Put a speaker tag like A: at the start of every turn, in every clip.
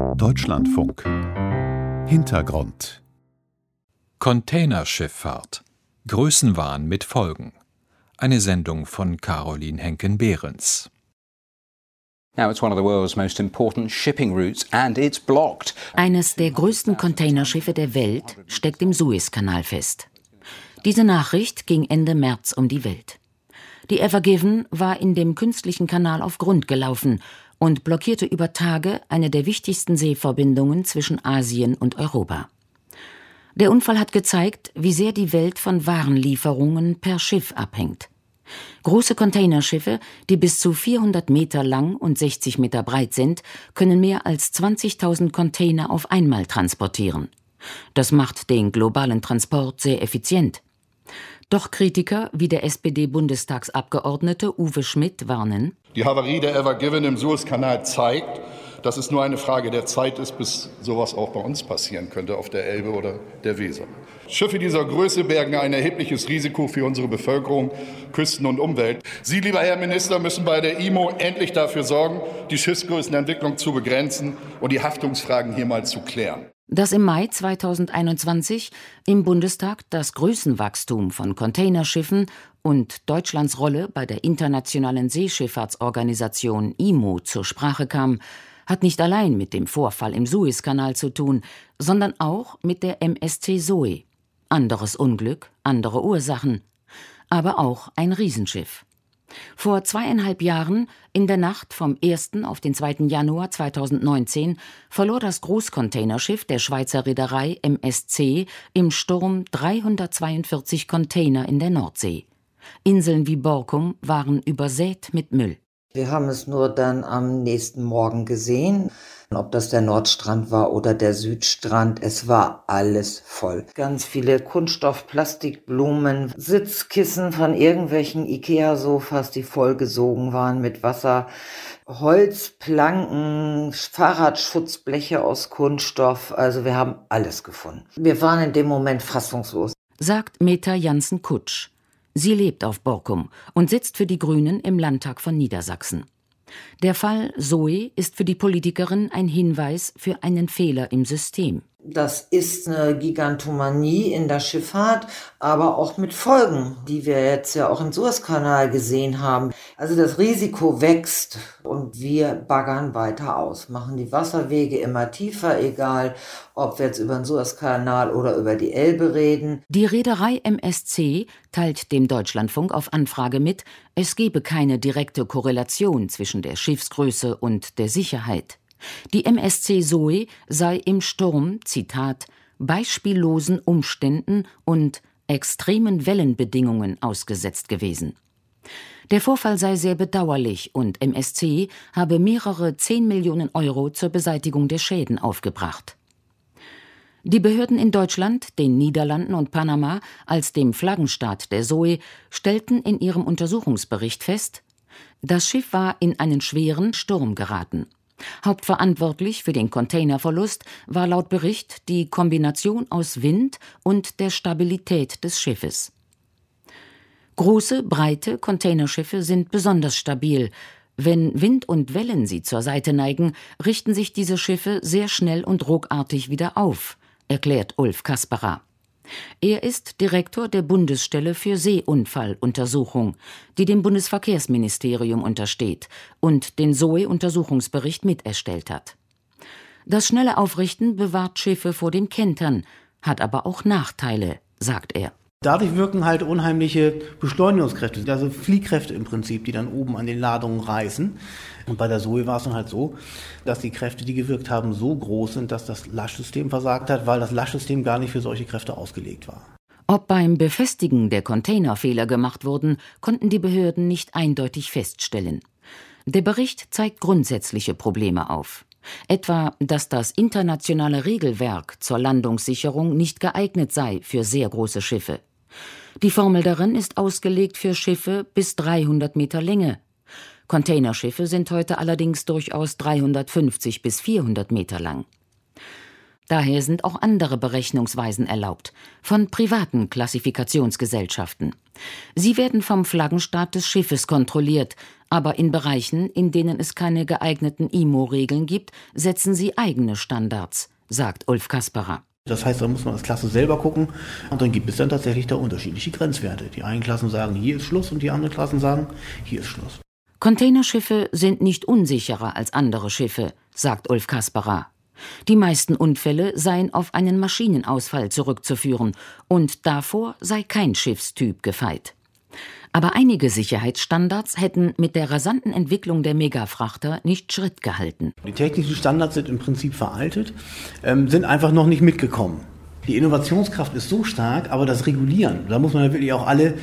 A: Deutschlandfunk Hintergrund
B: Containerschifffahrt Größenwahn mit Folgen. Eine Sendung von Caroline Henken-Behrens.
C: Eines
D: der größten Containerschiffe der Welt steckt im Suezkanal fest. Diese Nachricht ging Ende März um die Welt. Die Ever Given war in dem künstlichen Kanal auf Grund gelaufen und blockierte über Tage eine der wichtigsten Seeverbindungen zwischen Asien und Europa. Der Unfall hat gezeigt, wie sehr die Welt von Warenlieferungen per Schiff abhängt. Große Containerschiffe, die bis zu 400 Meter lang und 60 Meter breit sind, können mehr als 20.000 Container auf einmal transportieren. Das macht den globalen Transport sehr effizient. Doch Kritiker wie der SPD-Bundestagsabgeordnete Uwe Schmidt warnen.
E: Die Havarie der Ever Given im Suezkanal zeigt, dass es nur eine Frage der Zeit ist, bis sowas auch bei uns passieren könnte auf der Elbe oder der Weser. Schiffe dieser Größe bergen ein erhebliches Risiko für unsere Bevölkerung, Küsten und Umwelt. Sie, lieber Herr Minister, müssen bei der IMO endlich dafür sorgen, die Schiffsgrößenentwicklung zu begrenzen und die Haftungsfragen hier mal zu klären
D: dass im Mai 2021 im Bundestag das Größenwachstum von Containerschiffen und Deutschlands Rolle bei der Internationalen Seeschifffahrtsorganisation IMO zur Sprache kam, hat nicht allein mit dem Vorfall im Suezkanal zu tun, sondern auch mit der MSC Zoe. Anderes Unglück, andere Ursachen, aber auch ein Riesenschiff. Vor zweieinhalb Jahren, in der Nacht vom 1. auf den 2. Januar 2019, verlor das Großcontainerschiff der Schweizer Reederei MSC im Sturm 342 Container in der Nordsee. Inseln wie Borkum waren übersät mit Müll.
F: Wir haben es nur dann am nächsten Morgen gesehen. Ob das der Nordstrand war oder der Südstrand, es war alles voll. Ganz viele Kunststoff, Plastikblumen, Sitzkissen von irgendwelchen Ikea-Sofas, die vollgesogen waren mit Wasser, Holzplanken, Fahrradschutzbleche aus Kunststoff. Also wir haben alles gefunden. Wir waren in dem Moment fassungslos.
D: Sagt Meta Janssen-Kutsch. Sie lebt auf Borkum und sitzt für die Grünen im Landtag von Niedersachsen. Der Fall Zoe ist für die Politikerin ein Hinweis für einen Fehler im System.
F: Das ist eine Gigantomanie in der Schifffahrt, aber auch mit Folgen, die wir jetzt ja auch im Suezkanal gesehen haben. Also das Risiko wächst und wir baggern weiter aus, machen die Wasserwege immer tiefer, egal ob wir jetzt über den Suezkanal oder über die Elbe reden.
D: Die Reederei MSC teilt dem Deutschlandfunk auf Anfrage mit, es gebe keine direkte Korrelation zwischen der Schiffsgröße und der Sicherheit. Die MSC Zoe sei im Sturm, Zitat, beispiellosen Umständen und extremen Wellenbedingungen ausgesetzt gewesen. Der Vorfall sei sehr bedauerlich und MSC habe mehrere 10 Millionen Euro zur Beseitigung der Schäden aufgebracht. Die Behörden in Deutschland, den Niederlanden und Panama als dem Flaggenstaat der Zoe stellten in ihrem Untersuchungsbericht fest, das Schiff war in einen schweren Sturm geraten. Hauptverantwortlich für den Containerverlust war laut Bericht die Kombination aus Wind und der Stabilität des Schiffes. Große, breite Containerschiffe sind besonders stabil. Wenn Wind und Wellen sie zur Seite neigen, richten sich diese Schiffe sehr schnell und ruckartig wieder auf, erklärt Ulf Kasperer. Er ist Direktor der Bundesstelle für Seeunfalluntersuchung, die dem Bundesverkehrsministerium untersteht und den SOE-Untersuchungsbericht miterstellt hat. Das schnelle Aufrichten bewahrt Schiffe vor dem Kentern, hat aber auch Nachteile, sagt er.
G: Dadurch wirken halt unheimliche Beschleunigungskräfte, also Fliehkräfte im Prinzip, die dann oben an den Ladungen reißen. Und bei der Zoe war es dann halt so, dass die Kräfte, die gewirkt haben, so groß sind, dass das Laschsystem versagt hat, weil das Laschsystem gar nicht für solche Kräfte ausgelegt war.
D: Ob beim Befestigen der Container Fehler gemacht wurden, konnten die Behörden nicht eindeutig feststellen. Der Bericht zeigt grundsätzliche Probleme auf. Etwa, dass das internationale Regelwerk zur Landungssicherung nicht geeignet sei für sehr große Schiffe. Die Formel darin ist ausgelegt für Schiffe bis 300 Meter Länge. Containerschiffe sind heute allerdings durchaus 350 bis 400 Meter lang. Daher sind auch andere Berechnungsweisen erlaubt, von privaten Klassifikationsgesellschaften. Sie werden vom Flaggenstaat des Schiffes kontrolliert, aber in Bereichen, in denen es keine geeigneten IMO-Regeln gibt, setzen sie eigene Standards, sagt Ulf Kasperer.
G: Das heißt, da muss man als Klasse selber gucken und dann gibt es dann tatsächlich da unterschiedliche Grenzwerte. Die einen Klassen sagen, hier ist Schluss und die anderen Klassen sagen, hier ist Schluss.
D: Containerschiffe sind nicht unsicherer als andere Schiffe, sagt Ulf Kasperer. Die meisten Unfälle seien auf einen Maschinenausfall zurückzuführen und davor sei kein Schiffstyp gefeit. Aber einige Sicherheitsstandards hätten mit der rasanten Entwicklung der Megafrachter nicht Schritt gehalten.
G: Die technischen Standards sind im Prinzip veraltet, ähm, sind einfach noch nicht mitgekommen. Die Innovationskraft ist so stark, aber das Regulieren, da muss man ja wirklich auch alle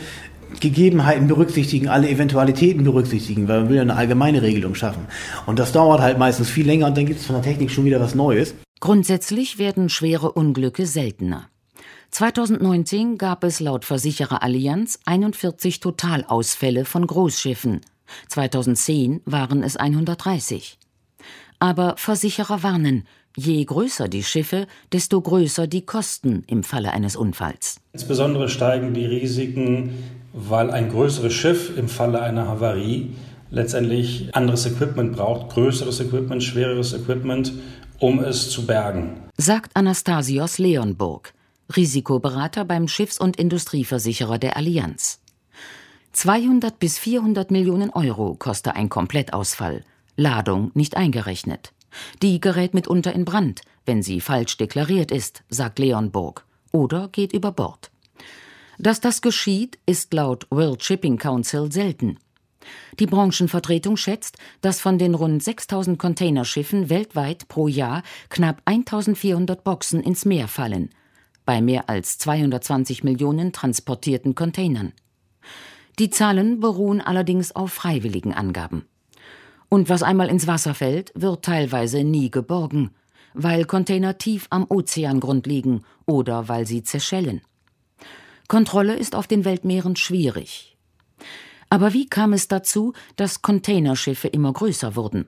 G: Gegebenheiten berücksichtigen, alle Eventualitäten berücksichtigen, weil man will ja eine allgemeine Regelung schaffen. Und das dauert halt meistens viel länger und dann gibt es von der Technik schon wieder was Neues.
D: Grundsätzlich werden schwere Unglücke seltener. 2019 gab es laut Versicherer Allianz 41 Totalausfälle von Großschiffen. 2010 waren es 130. Aber Versicherer warnen, je größer die Schiffe, desto größer die Kosten im Falle eines Unfalls.
H: Insbesondere steigen die Risiken, weil ein größeres Schiff im Falle einer Havarie letztendlich anderes Equipment braucht, größeres Equipment, schwereres Equipment, um es zu bergen.
D: Sagt Anastasios Leonburg, Risikoberater beim Schiffs- und Industrieversicherer der Allianz. 200 bis 400 Millionen Euro koste ein Komplettausfall, Ladung nicht eingerechnet. Die gerät mitunter in Brand, wenn sie falsch deklariert ist, sagt Leonburg, oder geht über Bord. Dass das geschieht, ist laut World Shipping Council selten. Die Branchenvertretung schätzt, dass von den rund 6000 Containerschiffen weltweit pro Jahr knapp 1400 Boxen ins Meer fallen, bei mehr als 220 Millionen transportierten Containern. Die Zahlen beruhen allerdings auf freiwilligen Angaben. Und was einmal ins Wasser fällt, wird teilweise nie geborgen, weil Container tief am Ozeangrund liegen oder weil sie zerschellen. Kontrolle ist auf den Weltmeeren schwierig. Aber wie kam es dazu, dass Containerschiffe immer größer wurden?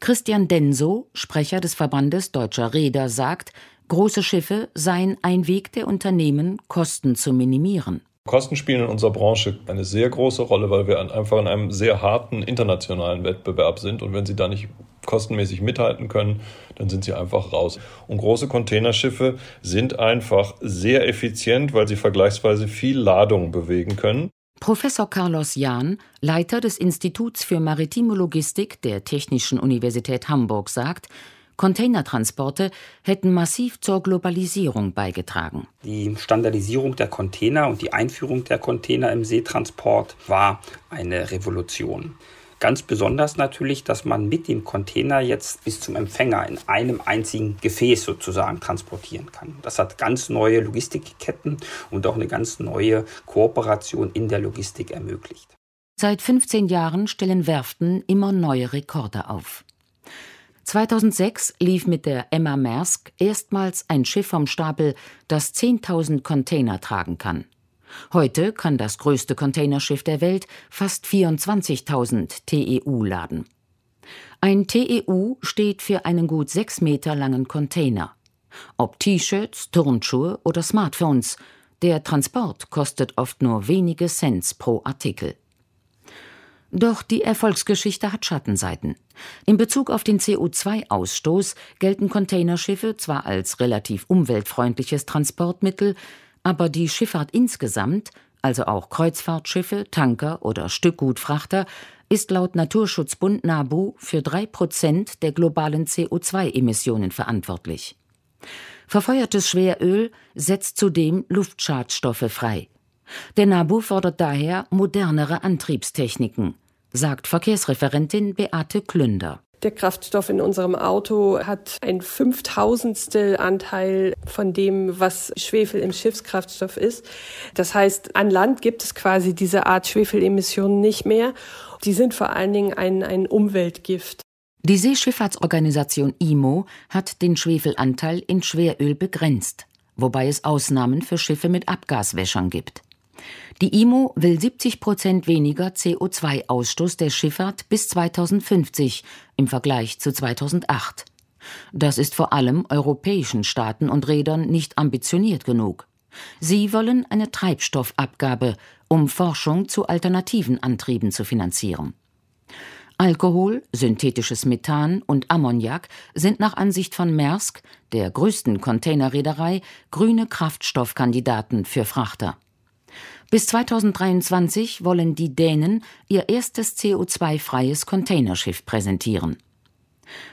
D: Christian Denso, Sprecher des Verbandes deutscher Räder, sagt, große Schiffe seien ein Weg der Unternehmen, Kosten zu minimieren.
I: Kosten spielen in unserer Branche eine sehr große Rolle, weil wir einfach in einem sehr harten internationalen Wettbewerb sind. Und wenn sie da nicht kostenmäßig mithalten können, dann sind sie einfach raus. Und große Containerschiffe sind einfach sehr effizient, weil sie vergleichsweise viel Ladung bewegen können.
D: Professor Carlos Jahn, Leiter des Instituts für Maritime Logistik der Technischen Universität Hamburg, sagt, Containertransporte hätten massiv zur Globalisierung beigetragen.
J: Die Standardisierung der Container und die Einführung der Container im Seetransport war eine Revolution. Ganz besonders natürlich, dass man mit dem Container jetzt bis zum Empfänger in einem einzigen Gefäß sozusagen transportieren kann. Das hat ganz neue Logistikketten und auch eine ganz neue Kooperation in der Logistik ermöglicht.
D: Seit 15 Jahren stellen Werften immer neue Rekorde auf. 2006 lief mit der Emma Maersk erstmals ein Schiff vom Stapel, das 10.000 Container tragen kann. Heute kann das größte Containerschiff der Welt fast 24.000 TEU laden. Ein TEU steht für einen gut sechs Meter langen Container. Ob T-Shirts, Turnschuhe oder Smartphones, der Transport kostet oft nur wenige Cents pro Artikel. Doch die Erfolgsgeschichte hat Schattenseiten. In Bezug auf den CO2-Ausstoß gelten Containerschiffe zwar als relativ umweltfreundliches Transportmittel, aber die Schifffahrt insgesamt, also auch Kreuzfahrtschiffe, Tanker oder Stückgutfrachter, ist laut Naturschutzbund NABU für drei Prozent der globalen CO2-Emissionen verantwortlich. Verfeuertes Schweröl setzt zudem Luftschadstoffe frei. Der NABU fordert daher modernere Antriebstechniken, sagt Verkehrsreferentin Beate Klünder.
K: Der Kraftstoff in unserem Auto hat ein Fünftausendstel Anteil von dem, was Schwefel im Schiffskraftstoff ist. Das heißt, an Land gibt es quasi diese Art Schwefelemissionen nicht mehr. Die sind vor allen Dingen ein, ein Umweltgift.
D: Die Seeschifffahrtsorganisation IMO hat den Schwefelanteil in Schweröl begrenzt, wobei es Ausnahmen für Schiffe mit Abgaswäschern gibt. Die IMO will 70 Prozent weniger CO2-Ausstoß der Schifffahrt bis 2050 im Vergleich zu 2008. Das ist vor allem europäischen Staaten und Rädern nicht ambitioniert genug. Sie wollen eine Treibstoffabgabe, um Forschung zu alternativen Antrieben zu finanzieren. Alkohol, synthetisches Methan und Ammoniak sind nach Ansicht von Maersk, der größten Containerreederei, grüne Kraftstoffkandidaten für Frachter. Bis 2023 wollen die Dänen ihr erstes CO2-freies Containerschiff präsentieren.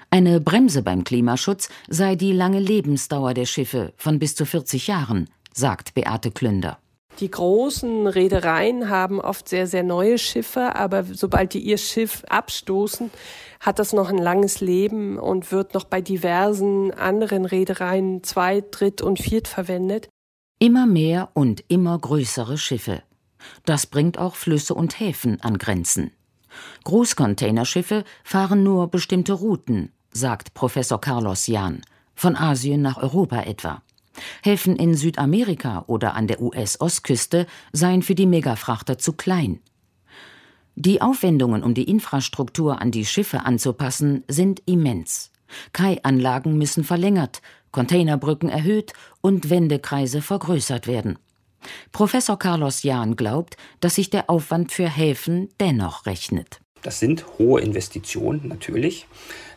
D: Eine Bremse beim Klimaschutz sei die lange Lebensdauer der Schiffe von bis zu 40 Jahren, sagt Beate Klünder.
K: Die großen Reedereien haben oft sehr, sehr neue Schiffe, aber sobald die ihr Schiff abstoßen, hat das noch ein langes Leben und wird noch bei diversen anderen Reedereien zweit, dritt und viert verwendet.
D: Immer mehr und immer größere Schiffe. Das bringt auch Flüsse und Häfen an Grenzen. Großcontainerschiffe fahren nur bestimmte Routen, sagt Professor Carlos Jahn, von Asien nach Europa etwa. Häfen in Südamerika oder an der US-Ostküste seien für die Megafrachter zu klein. Die Aufwendungen, um die Infrastruktur an die Schiffe anzupassen, sind immens. Kai-Anlagen müssen verlängert, Containerbrücken erhöht und Wendekreise vergrößert werden. Professor Carlos Jahn glaubt, dass sich der Aufwand für Häfen dennoch rechnet.
J: Das sind hohe Investitionen natürlich.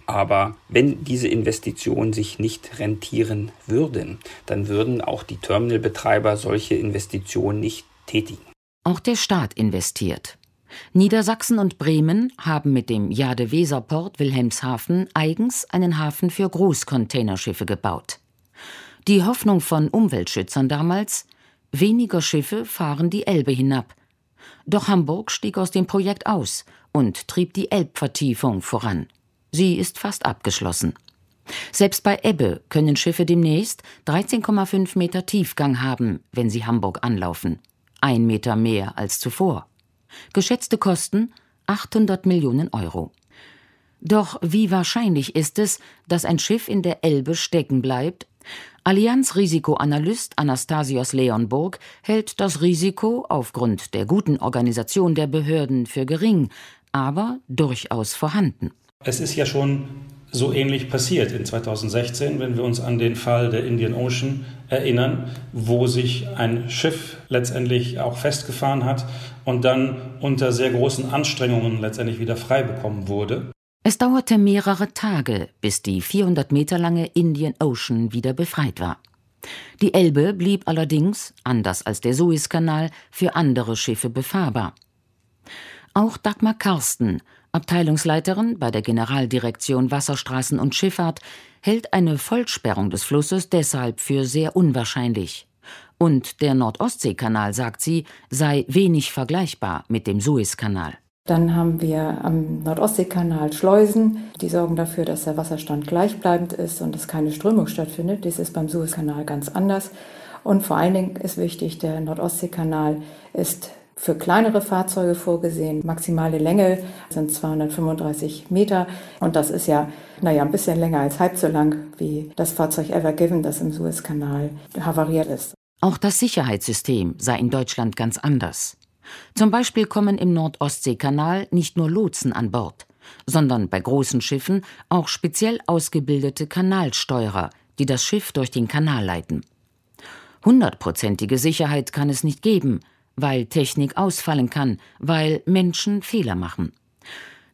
J: Aber wenn diese Investitionen sich nicht rentieren würden, dann würden auch die Terminalbetreiber solche Investitionen nicht tätigen.
D: Auch der Staat investiert. Niedersachsen und Bremen haben mit dem Jade-Weser-Port Wilhelmshaven eigens einen Hafen für Großcontainerschiffe gebaut. Die Hoffnung von Umweltschützern damals, weniger Schiffe fahren die Elbe hinab. Doch Hamburg stieg aus dem Projekt aus und trieb die Elbvertiefung voran. Sie ist fast abgeschlossen. Selbst bei Ebbe können Schiffe demnächst 13,5 Meter Tiefgang haben, wenn sie Hamburg anlaufen. Ein Meter mehr als zuvor. Geschätzte Kosten 800 Millionen Euro. Doch wie wahrscheinlich ist es, dass ein Schiff in der Elbe stecken bleibt? Allianz-Risikoanalyst Anastasios Leonburg hält das Risiko aufgrund der guten Organisation der Behörden für gering, aber durchaus vorhanden.
H: Es ist ja schon so ähnlich passiert in 2016, wenn wir uns an den Fall der Indian Ocean erinnern, wo sich ein Schiff letztendlich auch festgefahren hat und dann unter sehr großen Anstrengungen letztendlich wieder frei bekommen wurde.
D: Es dauerte mehrere Tage, bis die 400 Meter lange Indian Ocean wieder befreit war. Die Elbe blieb allerdings, anders als der Suezkanal, für andere Schiffe befahrbar. Auch Dagmar Karsten Abteilungsleiterin bei der Generaldirektion Wasserstraßen und Schifffahrt, hält eine Vollsperrung des Flusses deshalb für sehr unwahrscheinlich. Und der Nordostseekanal, sagt sie, sei wenig vergleichbar mit dem Suezkanal.
L: Dann haben wir am Nordostseekanal Schleusen, die sorgen dafür, dass der Wasserstand gleichbleibend ist und dass keine Strömung stattfindet. Dies ist beim Suezkanal ganz anders. Und vor allen Dingen ist wichtig, der Nordostseekanal ist für kleinere Fahrzeuge vorgesehen. Maximale Länge sind 235 Meter und das ist ja, naja, ein bisschen länger als halb so lang wie das Fahrzeug Ever Given, das im Suezkanal havariert ist.
D: Auch das Sicherheitssystem sei in Deutschland ganz anders. Zum Beispiel kommen im Nordostseekanal nicht nur Lotsen an Bord, sondern bei großen Schiffen auch speziell ausgebildete Kanalsteuerer, die das Schiff durch den Kanal leiten. Hundertprozentige Sicherheit kann es nicht geben, weil Technik ausfallen kann, weil Menschen Fehler machen.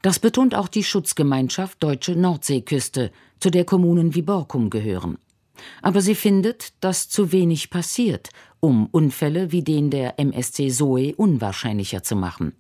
D: Das betont auch die Schutzgemeinschaft Deutsche Nordseeküste, zu der Kommunen wie Borkum gehören. Aber sie findet, dass zu wenig passiert, um Unfälle wie den der MSC Zoe unwahrscheinlicher zu machen.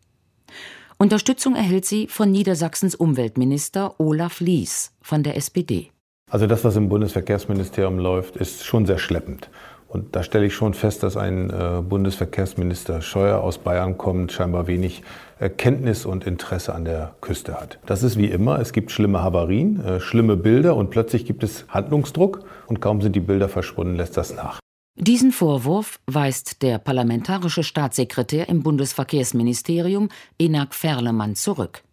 D: Unterstützung erhält sie von Niedersachsens Umweltminister Olaf Lies von der SPD.
M: Also das, was im Bundesverkehrsministerium läuft, ist schon sehr schleppend. Und da stelle ich schon fest, dass ein äh, Bundesverkehrsminister Scheuer aus Bayern kommt, scheinbar wenig äh, Kenntnis und Interesse an der Küste hat. Das ist wie immer, es gibt schlimme Havarien, äh, schlimme Bilder und plötzlich gibt es Handlungsdruck und kaum sind die Bilder verschwunden, lässt das nach.
D: Diesen Vorwurf weist der parlamentarische Staatssekretär im Bundesverkehrsministerium Enak Ferlemann zurück.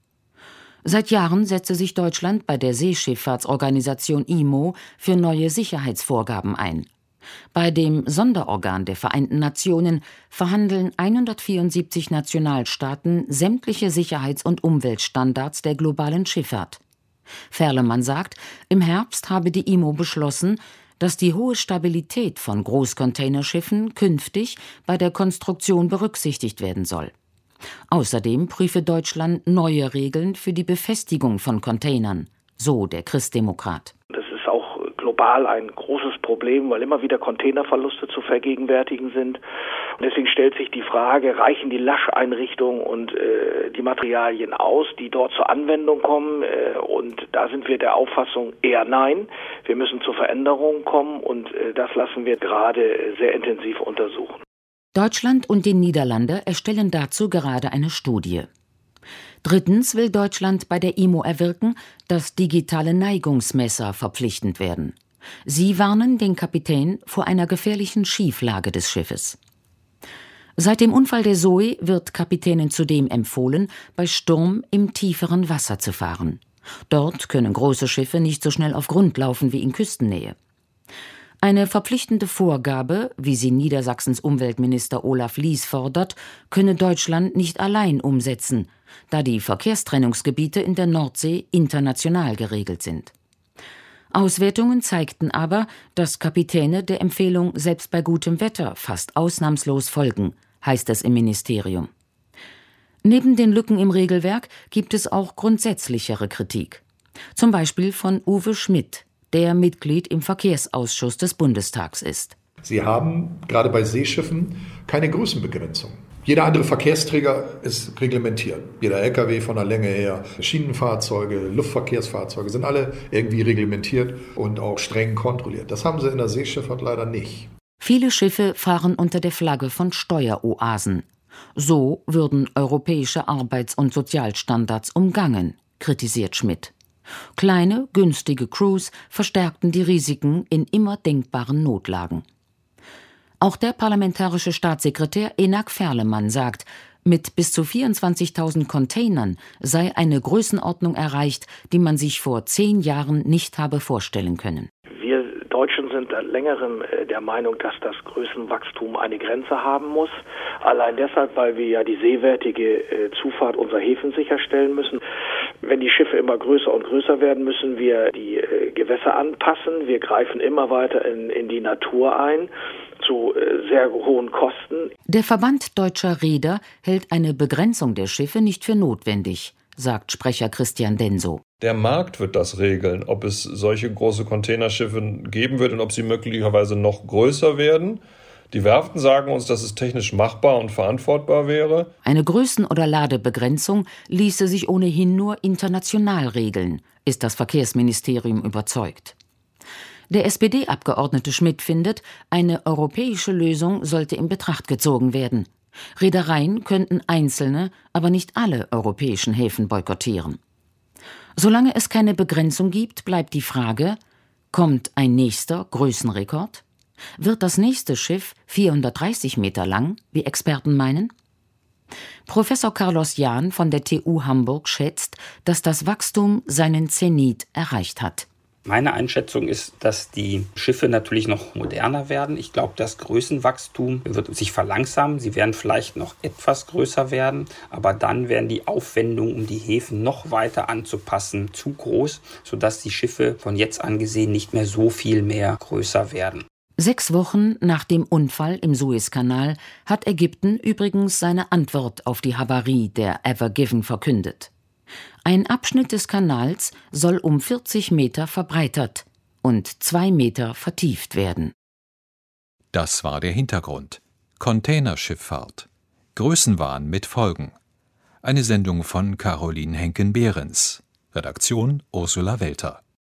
D: Seit Jahren setze sich Deutschland bei der Seeschifffahrtsorganisation IMO für neue Sicherheitsvorgaben ein. Bei dem Sonderorgan der Vereinten Nationen verhandeln 174 Nationalstaaten sämtliche Sicherheits- und Umweltstandards der globalen Schifffahrt. Ferlemann sagt, im Herbst habe die IMO beschlossen, dass die hohe Stabilität von Großcontainerschiffen künftig bei der Konstruktion berücksichtigt werden soll. Außerdem prüfe Deutschland neue Regeln für die Befestigung von Containern, so der Christdemokrat
N: global ein großes Problem, weil immer wieder Containerverluste zu vergegenwärtigen sind. Und deswegen stellt sich die Frage, reichen die Lascheinrichtungen und äh, die Materialien aus, die dort zur Anwendung kommen? Äh, und da sind wir der Auffassung eher nein. Wir müssen zur Veränderung kommen und äh, das lassen wir gerade sehr intensiv untersuchen.
D: Deutschland und die Niederlande erstellen dazu gerade eine Studie. Drittens will Deutschland bei der IMO erwirken, dass digitale Neigungsmesser verpflichtend werden. Sie warnen den Kapitän vor einer gefährlichen Schieflage des Schiffes. Seit dem Unfall der Zoe wird Kapitänen zudem empfohlen, bei Sturm im tieferen Wasser zu fahren. Dort können große Schiffe nicht so schnell auf Grund laufen wie in Küstennähe. Eine verpflichtende Vorgabe, wie sie Niedersachsens Umweltminister Olaf Lies fordert, könne Deutschland nicht allein umsetzen, da die Verkehrstrennungsgebiete in der Nordsee international geregelt sind. Auswertungen zeigten aber, dass Kapitäne der Empfehlung selbst bei gutem Wetter fast ausnahmslos folgen, heißt es im Ministerium. Neben den Lücken im Regelwerk gibt es auch grundsätzlichere Kritik. Zum Beispiel von Uwe Schmidt, der Mitglied im Verkehrsausschuss des Bundestags ist.
O: Sie haben gerade bei Seeschiffen keine Größenbegrenzung. Jeder andere Verkehrsträger ist reglementiert. Jeder Lkw von der Länge her, Schienenfahrzeuge, Luftverkehrsfahrzeuge sind alle irgendwie reglementiert und auch streng kontrolliert. Das haben sie in der Seeschifffahrt leider nicht.
D: Viele Schiffe fahren unter der Flagge von Steueroasen. So würden europäische Arbeits- und Sozialstandards umgangen, kritisiert Schmidt. Kleine, günstige Crews verstärkten die Risiken in immer denkbaren Notlagen. Auch der parlamentarische Staatssekretär Enak Ferlemann sagt, mit bis zu 24.000 Containern sei eine Größenordnung erreicht, die man sich vor zehn Jahren nicht habe vorstellen können.
N: Wir Deutschen sind seit längerem äh, der Meinung, dass das Größenwachstum eine Grenze haben muss. Allein deshalb, weil wir ja die seewertige äh, Zufahrt unserer Häfen sicherstellen müssen. Wenn die Schiffe immer größer und größer werden, müssen wir die äh, Gewässer anpassen. Wir greifen immer weiter in, in die Natur ein zu äh, sehr hohen Kosten.
D: Der Verband deutscher Reeder hält eine Begrenzung der Schiffe nicht für notwendig, sagt Sprecher Christian Denso.
I: Der Markt wird das regeln, ob es solche große Containerschiffe geben wird und ob sie möglicherweise noch größer werden. Die Werften sagen uns, dass es technisch machbar und verantwortbar wäre.
D: Eine Größen- oder Ladebegrenzung ließe sich ohnehin nur international regeln, ist das Verkehrsministerium überzeugt. Der SPD-Abgeordnete Schmidt findet, eine europäische Lösung sollte in Betracht gezogen werden. Reedereien könnten einzelne, aber nicht alle europäischen Häfen boykottieren. Solange es keine Begrenzung gibt, bleibt die Frage, kommt ein nächster Größenrekord? Wird das nächste Schiff 430 Meter lang, wie Experten meinen? Professor Carlos Jahn von der TU Hamburg schätzt, dass das Wachstum seinen Zenit erreicht hat.
J: Meine Einschätzung ist, dass die Schiffe natürlich noch moderner werden. Ich glaube, das Größenwachstum wird sich verlangsamen. Sie werden vielleicht noch etwas größer werden, aber dann werden die Aufwendungen, um die Häfen noch weiter anzupassen, zu groß, sodass die Schiffe von jetzt an gesehen nicht mehr so viel mehr größer werden.
D: Sechs Wochen nach dem Unfall im Suezkanal hat Ägypten übrigens seine Antwort auf die Havarie der Ever Given verkündet. Ein Abschnitt des Kanals soll um 40 Meter verbreitert und zwei Meter vertieft werden.
B: Das war der Hintergrund. Containerschifffahrt. Größenwahn mit Folgen. Eine Sendung von Caroline Henken-Behrens. Redaktion Ursula Welter.